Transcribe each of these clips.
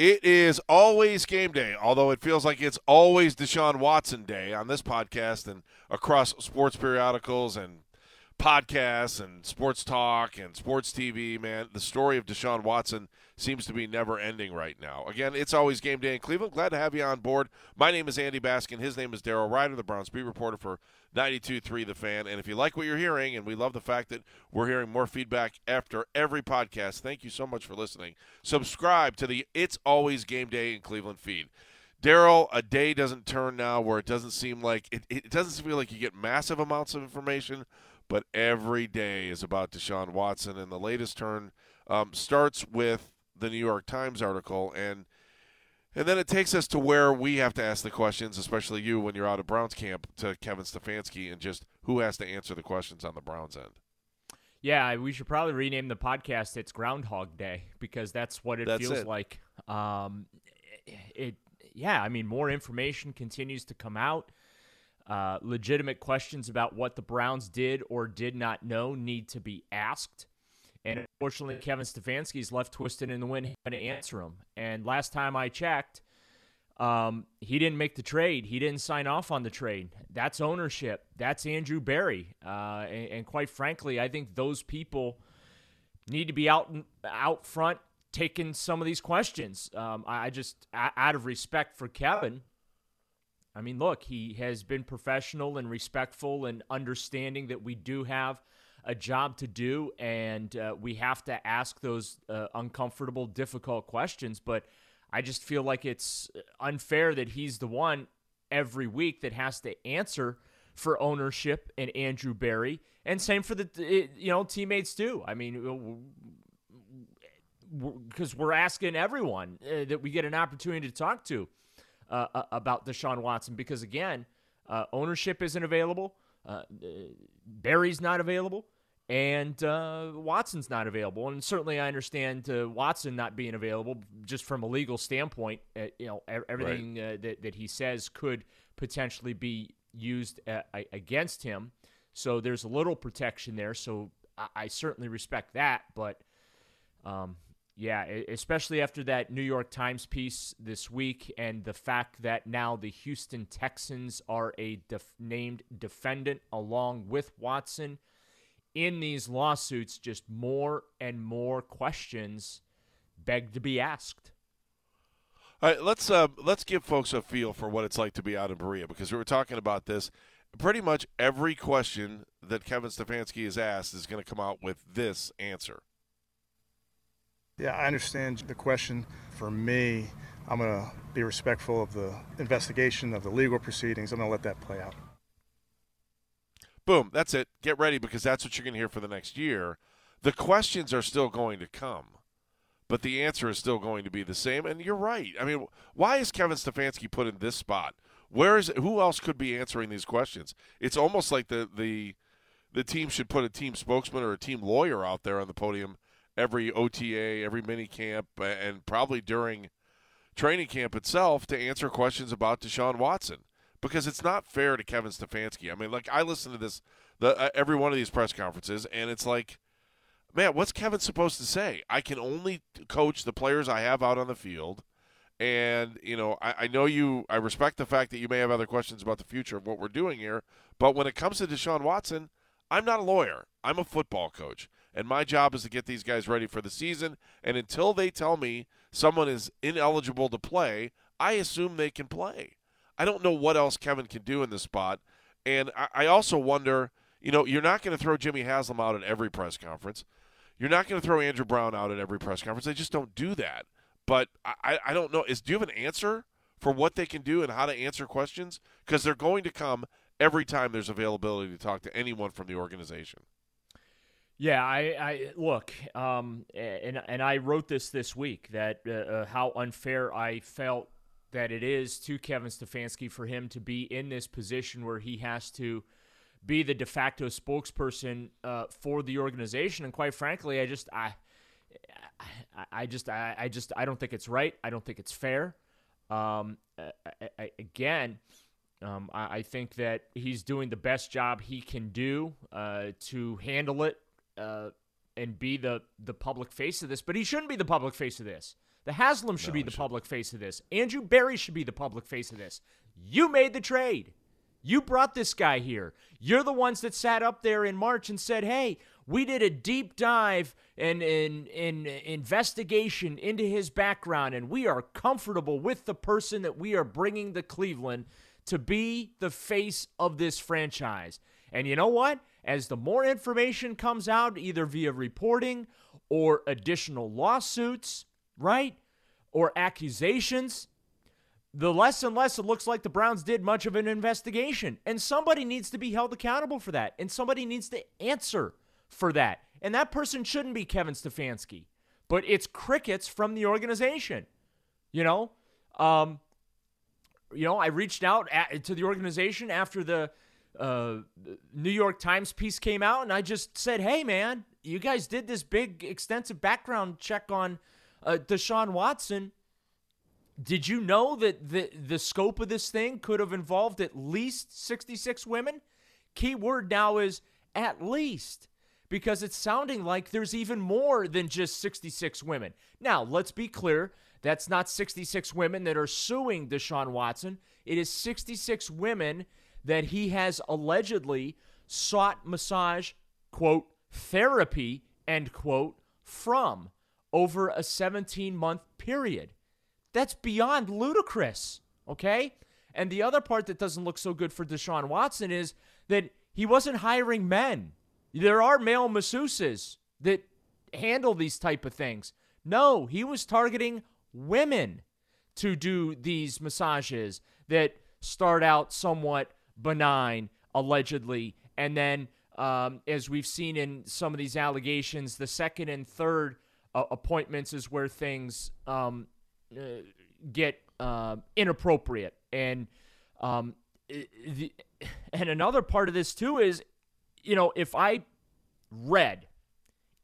It is always game day, although it feels like it's always Deshaun Watson day on this podcast and across sports periodicals and podcasts and sports talk and sports TV, man. The story of Deshaun Watson seems to be never ending right now. Again, it's always game day in Cleveland. Glad to have you on board. My name is Andy Baskin. His name is Daryl Ruiter, the Browns beat reporter for 92.3 The Fan. And if you like what you're hearing, and we love the fact that we're hearing more feedback after every podcast, thank you so much for listening. Subscribe to the It's Always Game Day in Cleveland feed. Daryl, a day doesn't turn now where it doesn't seem like it, it doesn't feel like you get massive amounts of information, but every day is about Deshaun Watson. And the latest turn um, starts with the New York Times article, and and then it takes us to where we have to ask the questions, especially you when you're out of Browns camp, to Kevin Stefanski, and just who has to answer the questions on the Browns end. Yeah, we should probably rename the podcast "It's Groundhog Day" because that's what it That's feels it. like. Um, it, yeah, I mean, more information continues to come out. Uh, legitimate questions about what the Browns did or did not know need to be asked. And unfortunately, Kevin Stefanski's left twisted in the wind having to answer him. And last time I checked, um, he didn't make the trade. He didn't sign off on the trade. That's ownership. That's Andrew Berry. Uh, and, and quite frankly, I think those people need to be out out front taking some of these questions. Um, I, I just, out of respect for Kevin, I mean, look, he has been professional and respectful and understanding that we do have a job to do and uh, we have to ask those uh, uncomfortable, difficult questions. But I just feel like it's unfair that he's the one every week that has to answer for ownership and Andrew Berry, and same for the you know teammates too. I mean, because we're asking everyone uh, that we get an opportunity to talk to uh, uh, about Deshaun Watson because again, uh, ownership isn't available, uh, Berry's not available, and uh, Watson's not available. And certainly, I understand uh, Watson not being available just from a legal standpoint. Uh, you know, everything uh, that that he says could potentially be used uh, against him. So there's a little protection there. So I, I certainly respect that, but. Um, yeah, especially after that New York Times piece this week and the fact that now the Houston Texans are a def- named defendant along with Watson in these lawsuits, just more and more questions beg to be asked. All right, let's uh, let's give folks a feel for what it's like to be out in Berea because we were talking about this. Pretty much every question that Kevin Stefanski is asked is going to come out with this answer. Yeah, I understand the question. For me, I'm going to be respectful of the investigation, of the legal proceedings. I'm going to let that play out. Boom, that's it. Get ready because that's what you're going to hear for the next year. The questions are still going to come, but the answer is still going to be the same. And you're right. I mean, why is Kevin Stefanski put in this spot? Where is who else could be answering these questions? It's almost like the the the team should put a team spokesman or a team lawyer out there on the podium every OTA, every mini camp, and probably during training camp itself to answer questions about Deshaun Watson because it's not fair to Kevin Stefanski. I mean, like I listen to this the uh, every one of these press conferences, and it's like, man, what's Kevin supposed to say? I can only coach the players I have out on the field. And, you know, I, I know you, I respect the fact that you may have other questions about the future of what we're doing here. But when it comes to Deshaun Watson, I'm not a lawyer. I'm a football coach. And my job is to get these guys ready for the season. And until they tell me someone is ineligible to play, I assume they can play. I don't know what else Kevin can do in this spot. And I, I also wonder, you know, you're not going to throw Jimmy Haslam out at every press conference. You're not going to throw Andrew Brown out at every press conference. They just don't do that. But I, I don't know. Is do you have an answer for what they can do and how to answer questions? Because they're going to come every time there's availability to talk to anyone from the organization. Yeah, I, I look, um, and and I wrote this this week that uh, uh, how unfair I felt that it is to Kevin Stefanski for him to be in this position where he has to be the de facto spokesperson uh, for the organization. And quite frankly, I just I I just I, just I don't think it's right. I don't think it's fair. Um, I, again, um, I, I, think that he's doing the best job he can do uh, to handle it uh, and be the the public face of this. But he shouldn't be the public face of this. The Haslam should no, be the should. public face of this. Andrew Berry should be the public face of this. You made the trade. You brought this guy here. You're the ones that sat up there in March and said, "Hey, we did a deep dive and in, in, in investigation into his background, and we are comfortable with the person that we are bringing to Cleveland to be the face of this franchise." And you know what? As the more information comes out, either via reporting or additional lawsuits, right? Or accusations, the less and less it looks like the Browns did much of an investigation. And somebody needs to be held accountable for that. And somebody needs to answer for that. And that person shouldn't be Kevin Stefanski, but it's crickets from the organization. You know, um, you know, I reached out at, to the organization after the uh, New York Times piece came out, and I just said, "Hey, man, you guys did this big, extensive background check on uh, Deshaun Watson. Did you know that the the scope of this thing could have involved at least 66 women? Key word now is at least because it's sounding like there's even more than just 66 women. Now, let's be clear, that's not 66 women that are suing Deshaun Watson. It is 66 women that he has allegedly sought massage, quote, therapy, end quote, from over a 17 month period. That's beyond ludicrous, okay? And the other part that doesn't look so good for Deshaun Watson is that he wasn't hiring men. There are male masseuses that handle these type of things. No, he was targeting women to do these massages that start out somewhat benign, allegedly, and then um, as we've seen in some of these allegations, the second and third uh, appointments is where things um, uh, get uh, inappropriate. And um, the, and another part of this too is, you know, if I read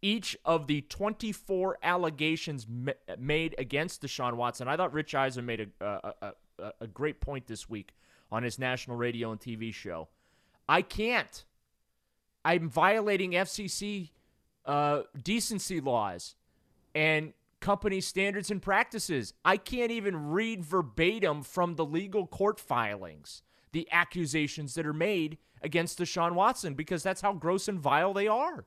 each of the 24 allegations ma- made against Deshaun Watson, I thought Rich Eisen made a, a, a, a great point this week on his national radio and TV show. I can't. I'm violating FCC uh, decency laws and company standards and practices. I can't even read verbatim from the legal court filings the accusations that are made against Deshaun Watson because that's how gross and vile they are.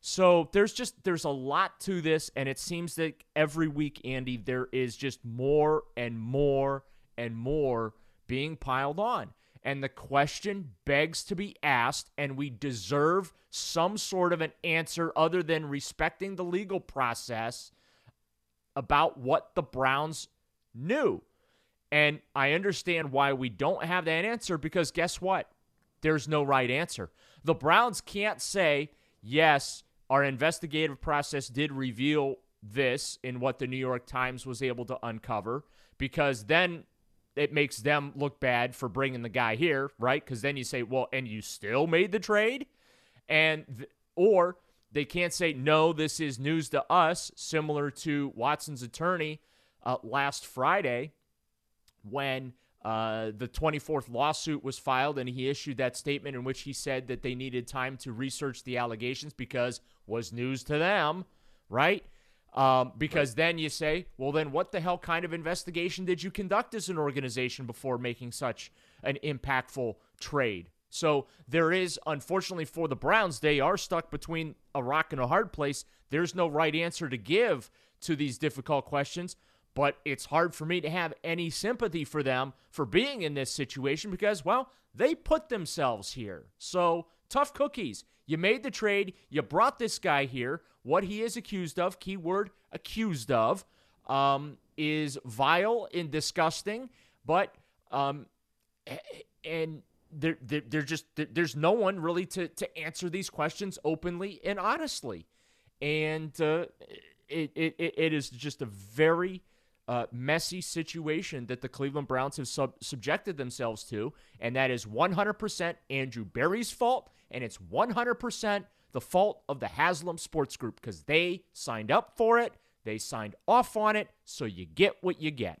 So there's just there's a lot to this and it seems that every week Andy there is just more and more and more being piled on. And the question begs to be asked, and we deserve some sort of an answer other than respecting the legal process about what the Browns knew. And I understand why we don't have that answer because guess what? There's no right answer. The Browns can't say, yes, our investigative process did reveal this in what the New York Times was able to uncover because then it makes them look bad for bringing the guy here, right? Because then you say, well, and you still made the trade, and th- or they can't say no, this is news to us, similar to Watson's attorney uh, last Friday when uh, the 24th lawsuit was filed and he issued that statement in which he said that they needed time to research the allegations because was news to them, right? Um, because right. then you say, well, then what the hell kind of investigation did you conduct as an organization before making such an impactful trade? So there is, unfortunately for the Browns, they are stuck between a rock and a hard place. There's no right answer to give to these difficult questions, but it's hard for me to have any sympathy for them for being in this situation because, well, they put themselves here. So tough cookies. You made the trade, you brought this guy here. What he is accused of, keyword accused of, um, is vile and disgusting, but um, and there, there, there just there's no one really to to answer these questions openly and honestly, and uh, it, it it is just a very uh, messy situation that the Cleveland Browns have sub- subjected themselves to, and that is 100% Andrew Berry's fault, and it's 100% the fault of the Haslam Sports Group because they signed up for it, they signed off on it, so you get what you get.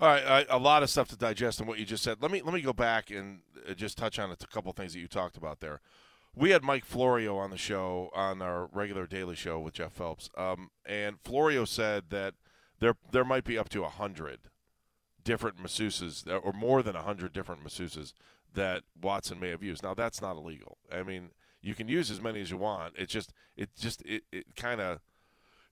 All right, I, a lot of stuff to digest in what you just said. Let me let me go back and uh, just touch on a couple things that you talked about there. We had Mike Florio on the show on our regular daily show with Jeff Phelps, um, and Florio said that there there might be up to hundred different masseuses, uh, or more than hundred different masseuses that Watson may have used. Now that's not illegal. I mean, you can use as many as you want. It just it just it, it kind of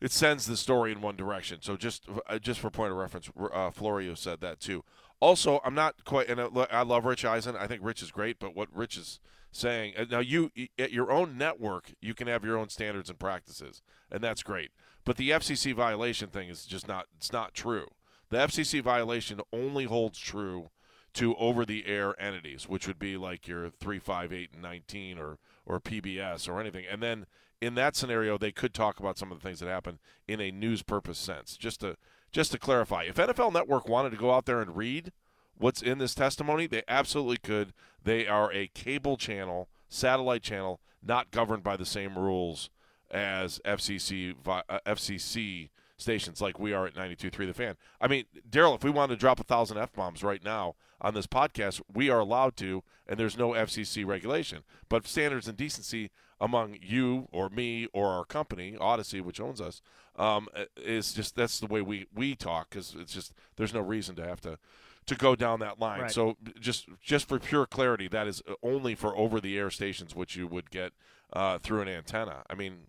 it sends the story in one direction. So just uh, just for point of reference, uh, Florio said that too. Also, I'm not quite, and I love Rich Eisen. I think Rich is great, but what Rich is saying uh, now, you at your own network, you can have your own standards and practices, and that's great. But the FCC violation thing is just not it's not true. The FCC violation only holds true to over-the-air entities, which would be like your three, five, eight, and nineteen, or or PBS or anything, and then in that scenario, they could talk about some of the things that happen in a news purpose sense. Just to just to clarify, if NFL Network wanted to go out there and read what's in this testimony, they absolutely could. They are a cable channel, satellite channel, not governed by the same rules as FCC uh, FCC stations like we are at 92.3 The Fan. I mean, Daryl, if we wanted to drop a thousand f bombs right now on this podcast, we are allowed to, and there's no FCC regulation. But standards and decency among you or me or our company, Audacy, which owns us, um, is just that's the way we we talk because it's just there's no reason to have to to go down that line. Right. So just just for pure clarity, that is only for over the air stations, which you would get uh, through an antenna. I mean.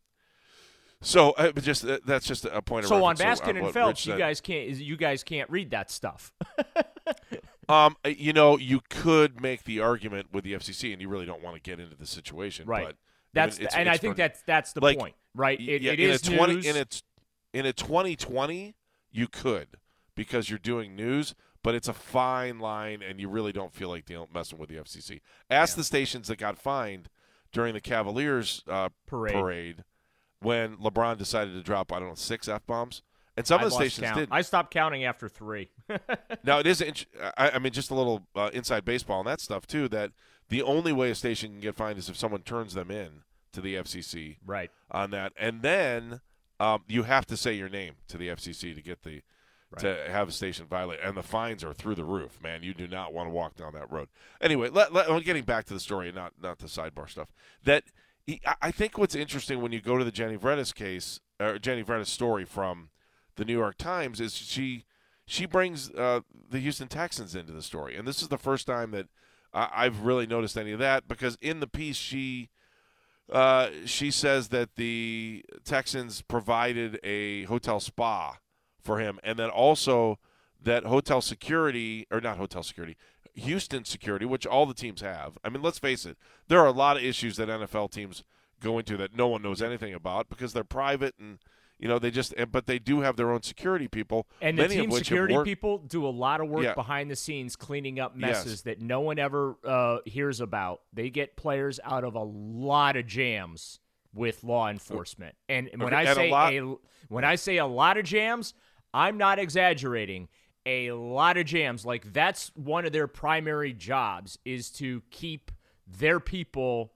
So, uh, just uh, that's just a point of. So on Baskin and Phelps, you guys can't you guys can't read that stuff. um, uh, you know, you could make the argument with the FCC, and you really don't want to get into the situation, right? That's I mean, and I think that's that's the like, point, right? It, yeah, it in is a 20, news. in a in a 2020 you could because you're doing news, but it's a fine line, and you really don't feel like dealing messing with the FCC. Ask yeah. the stations that got fined during the Cavaliers uh, parade. parade when LeBron decided to drop I don't know six f bombs. And some I of the stations did. I stopped counting after three. now it is. I, I mean, just a little uh, inside baseball and that stuff too. That the only way a station can get fined is if someone turns them in to the FCC. Right. On that, and then um, you have to say your name to the FCC to get the right. to have a station violate, and the fines are through the roof. Man, you do not want to walk down that road. Anyway, let, let, getting back to the story, not not the sidebar stuff. That I think what's interesting when you go to the Jenny Vrentas case or Jenny Vrentas story from the New York Times is she she brings uh, the Houston Texans into the story, and this is the first time that I've really noticed any of that because in the piece she Uh, she says that the Texans provided a hotel spa for him, and then also that hotel security, or not hotel security, Houston security, which all the teams have. I mean, let's face it, there are a lot of issues that NFL teams go into that no one knows anything about because they're private and you know they just but they do have their own security people and the many team security people do a lot of work Yeah. behind the scenes cleaning up Yes. messes that no one ever uh, hears about they get players out of a lot of jams with law enforcement and when Okay, i and a say lot- a, when i say a lot of jams i'm not exaggerating a lot of jams like that's one of their primary jobs is to keep their people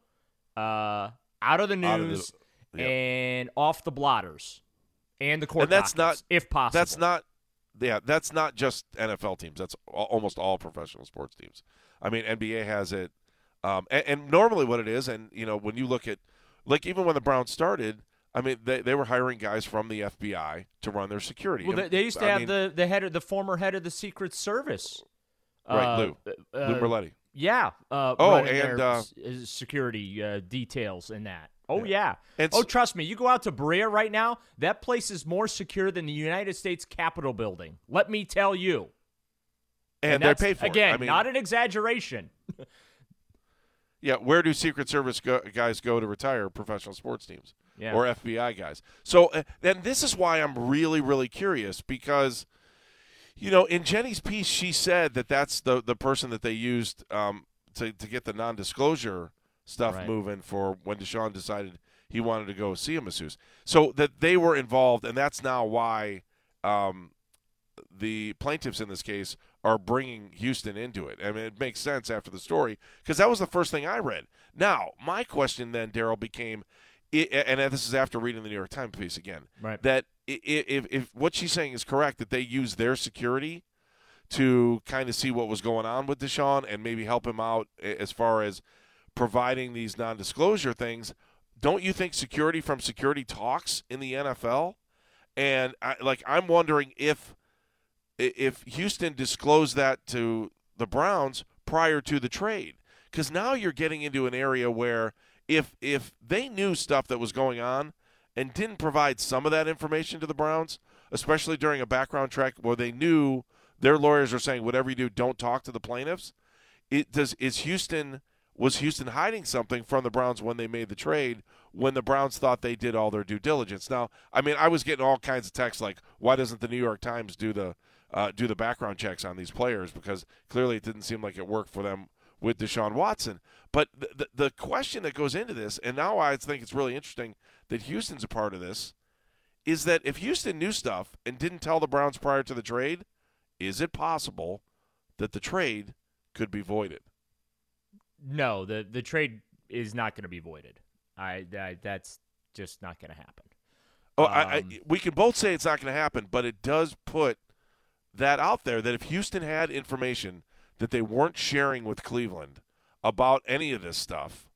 uh, out of the Out of the- news yep. and off the blotters and the court and that's not if possible That's not yeah, that's not just NFL teams. That's almost all professional sports teams. I mean, NBA has it, um, and, and normally what it is, and you know, when you look at like even when the Browns started, I mean, they, they were hiring guys from the FBI to run their security. Well, they, they used to I have mean, the, the head of the former head of the Secret Service. Right, uh, Lou. uh, Lou Merletti. Yeah. Uh, Oh, and, their uh, uh, security uh, details in that. Oh yeah. And oh, trust me. You go out to Berea right now. That place is more secure than the United States Capitol building. Let me tell you. and, they're paid for it. again. I mean, not an exaggeration. yeah. Where do Secret Service go, guys go to retire? Professional sports teams. Yeah. or FBI guys. So, then this is why I'm really, really curious because, you know, in Jenny's piece, she said that that's the the person that they used um, to to get the non-disclosure stuff Right. moving for when Deshaun decided he wanted to go see a masseuse. So that they were involved, and that's now why um, the plaintiffs in this case are bringing Houston into it. I mean, it makes sense after the story because that was the first thing I read. Now, my question then, Daryl, became, and this is after reading the New York Times piece again, Right. that if, if what she's saying is correct, that they use their security to kind of see what was going on with Deshaun and maybe help him out as far as providing these non-disclosure things. Don't you think security from security talks in the NFL? And I, like, I'm wondering if if Houston disclosed that to the Browns prior to the trade, because now you're getting into an area where if if they knew stuff that was going on and didn't provide some of that information to the Browns, especially during a background check where they knew their lawyers are saying whatever you do, don't talk to the plaintiffs. It does is Houston was Houston hiding something from the Browns when they made the trade when the Browns thought they did all their due diligence. Now, I mean, I was getting all kinds of texts like, "Why doesn't the New York Times do the uh, do the background checks on these players?" Because clearly it didn't seem like it worked for them with Deshaun Watson. But the, the, the question that goes into this, and now I think it's really interesting that Houston's a part of this, is that if Houston knew stuff and didn't tell the Browns prior to the trade, is it possible that the trade could be voided? No, the the trade is not going to be voided. I, I that's just not going to happen. Oh, I, I, Um, we can both say it's not going to happen, but it does put that out there that if Houston had information that they weren't sharing with Cleveland about any of this stuff,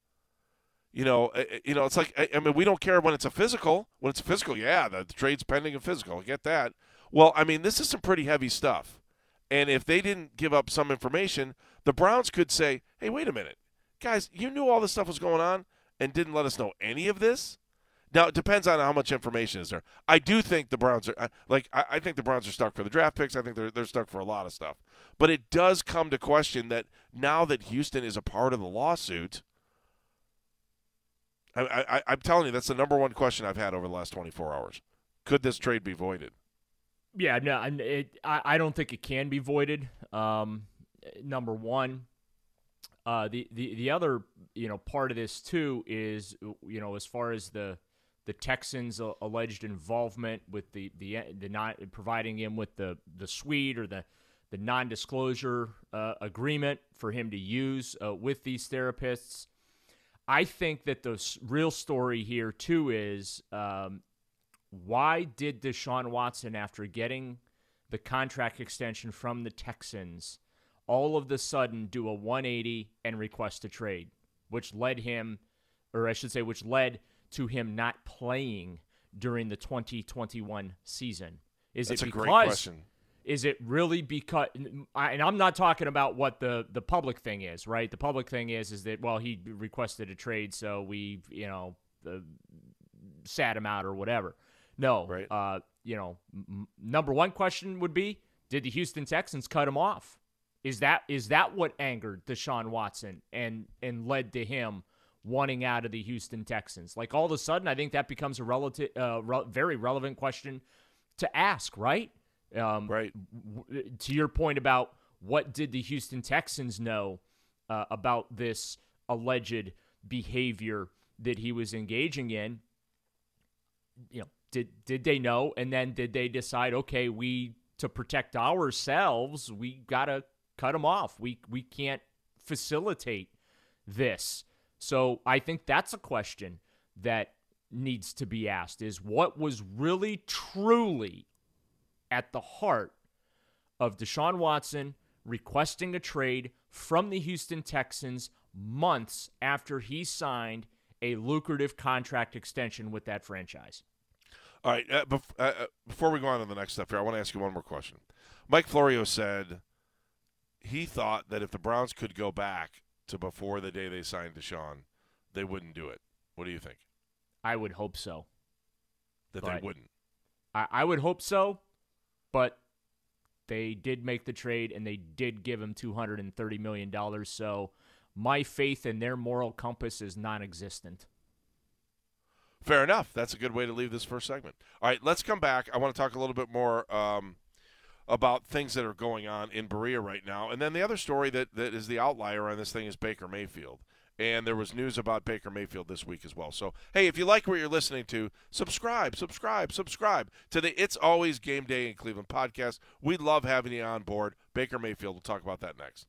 you know, eh, eh, you know, it's like I, I mean, we don't care when it's a physical. When it's a physical, yeah, the, the trade's pending a physical. I get that. Well, I mean, this is some pretty heavy stuff, and if they didn't give up some information, the Browns could say, "Hey, wait a minute, guys, you knew all this stuff was going on and didn't let us know any of this." Now it depends on how much information is there. I do think the Browns are like I, think the Browns are stuck for the draft picks. I think they're they're stuck for a lot of stuff. But it does come to question that now that Houston is a part of the lawsuit. I, I, I'm telling you, that's the number one question I've had over the last 24 hours. Could this trade be voided? Yeah, no, it, I, I don't think it can be voided. Um, number one, uh, the, the the other you know part of this too is you know as far as the the Texans' alleged involvement with the the the not providing him with the the suite or the the non-disclosure uh, agreement for him to use uh, with these therapists. I think that the real story here too is um, why did Deshaun Watson, after getting the contract extension from the Texans, all of the sudden do a 180 and request a trade, which led him, or I should say, which led to him not playing during the 2021 season? Is That's it a because great question. Is it really because? And I'm not talking about what the the public thing is, right? The public thing is is that well, he requested a trade, so we, you know, the, sat him out or whatever. No, Right. uh, you know, m- number one question would be: Did the Houston Texans cut him off? Is that is that what angered Deshaun Watson and and led to him wanting out of the Houston Texans? Like all of a sudden, I think that becomes a relative, uh, re- very relevant question to ask, right? Um, Right. w- to your point about what did the Houston Texans know uh, about this alleged behavior that he was engaging in? You know, did did they know, and then did they decide, okay, we to protect ourselves, we gotta cut them off. We we can't facilitate this. So I think that's a question that needs to be asked: is what was really truly at the heart of Deshaun Watson requesting a trade from the Houston Texans months after he signed a lucrative contract extension with that franchise. All right. Uh, bef- uh, uh, before we go on to the next step here, I want to ask you one more question. Mike Florio said he thought that if the Browns could go back to before the day they signed Deshaun, they wouldn't do it. What do you think? I would hope so. That Right. they wouldn't. I, I would hope so, but they did make the trade and they did give him $230 million. So my faith in their moral compass is non existent. Fair enough. That's a good way to leave this first segment. All right, let's come back. I want to talk a little bit more um, about things that are going on in Berea right now. And then the other story that, that is the outlier on this thing is Baker Mayfield. And there was news about Baker Mayfield this week as well. So, hey, if you like what you're listening to, subscribe, subscribe, subscribe to the It's Always Game Day in Cleveland podcast. We love having you on board. Baker Mayfield, we'll talk about that next.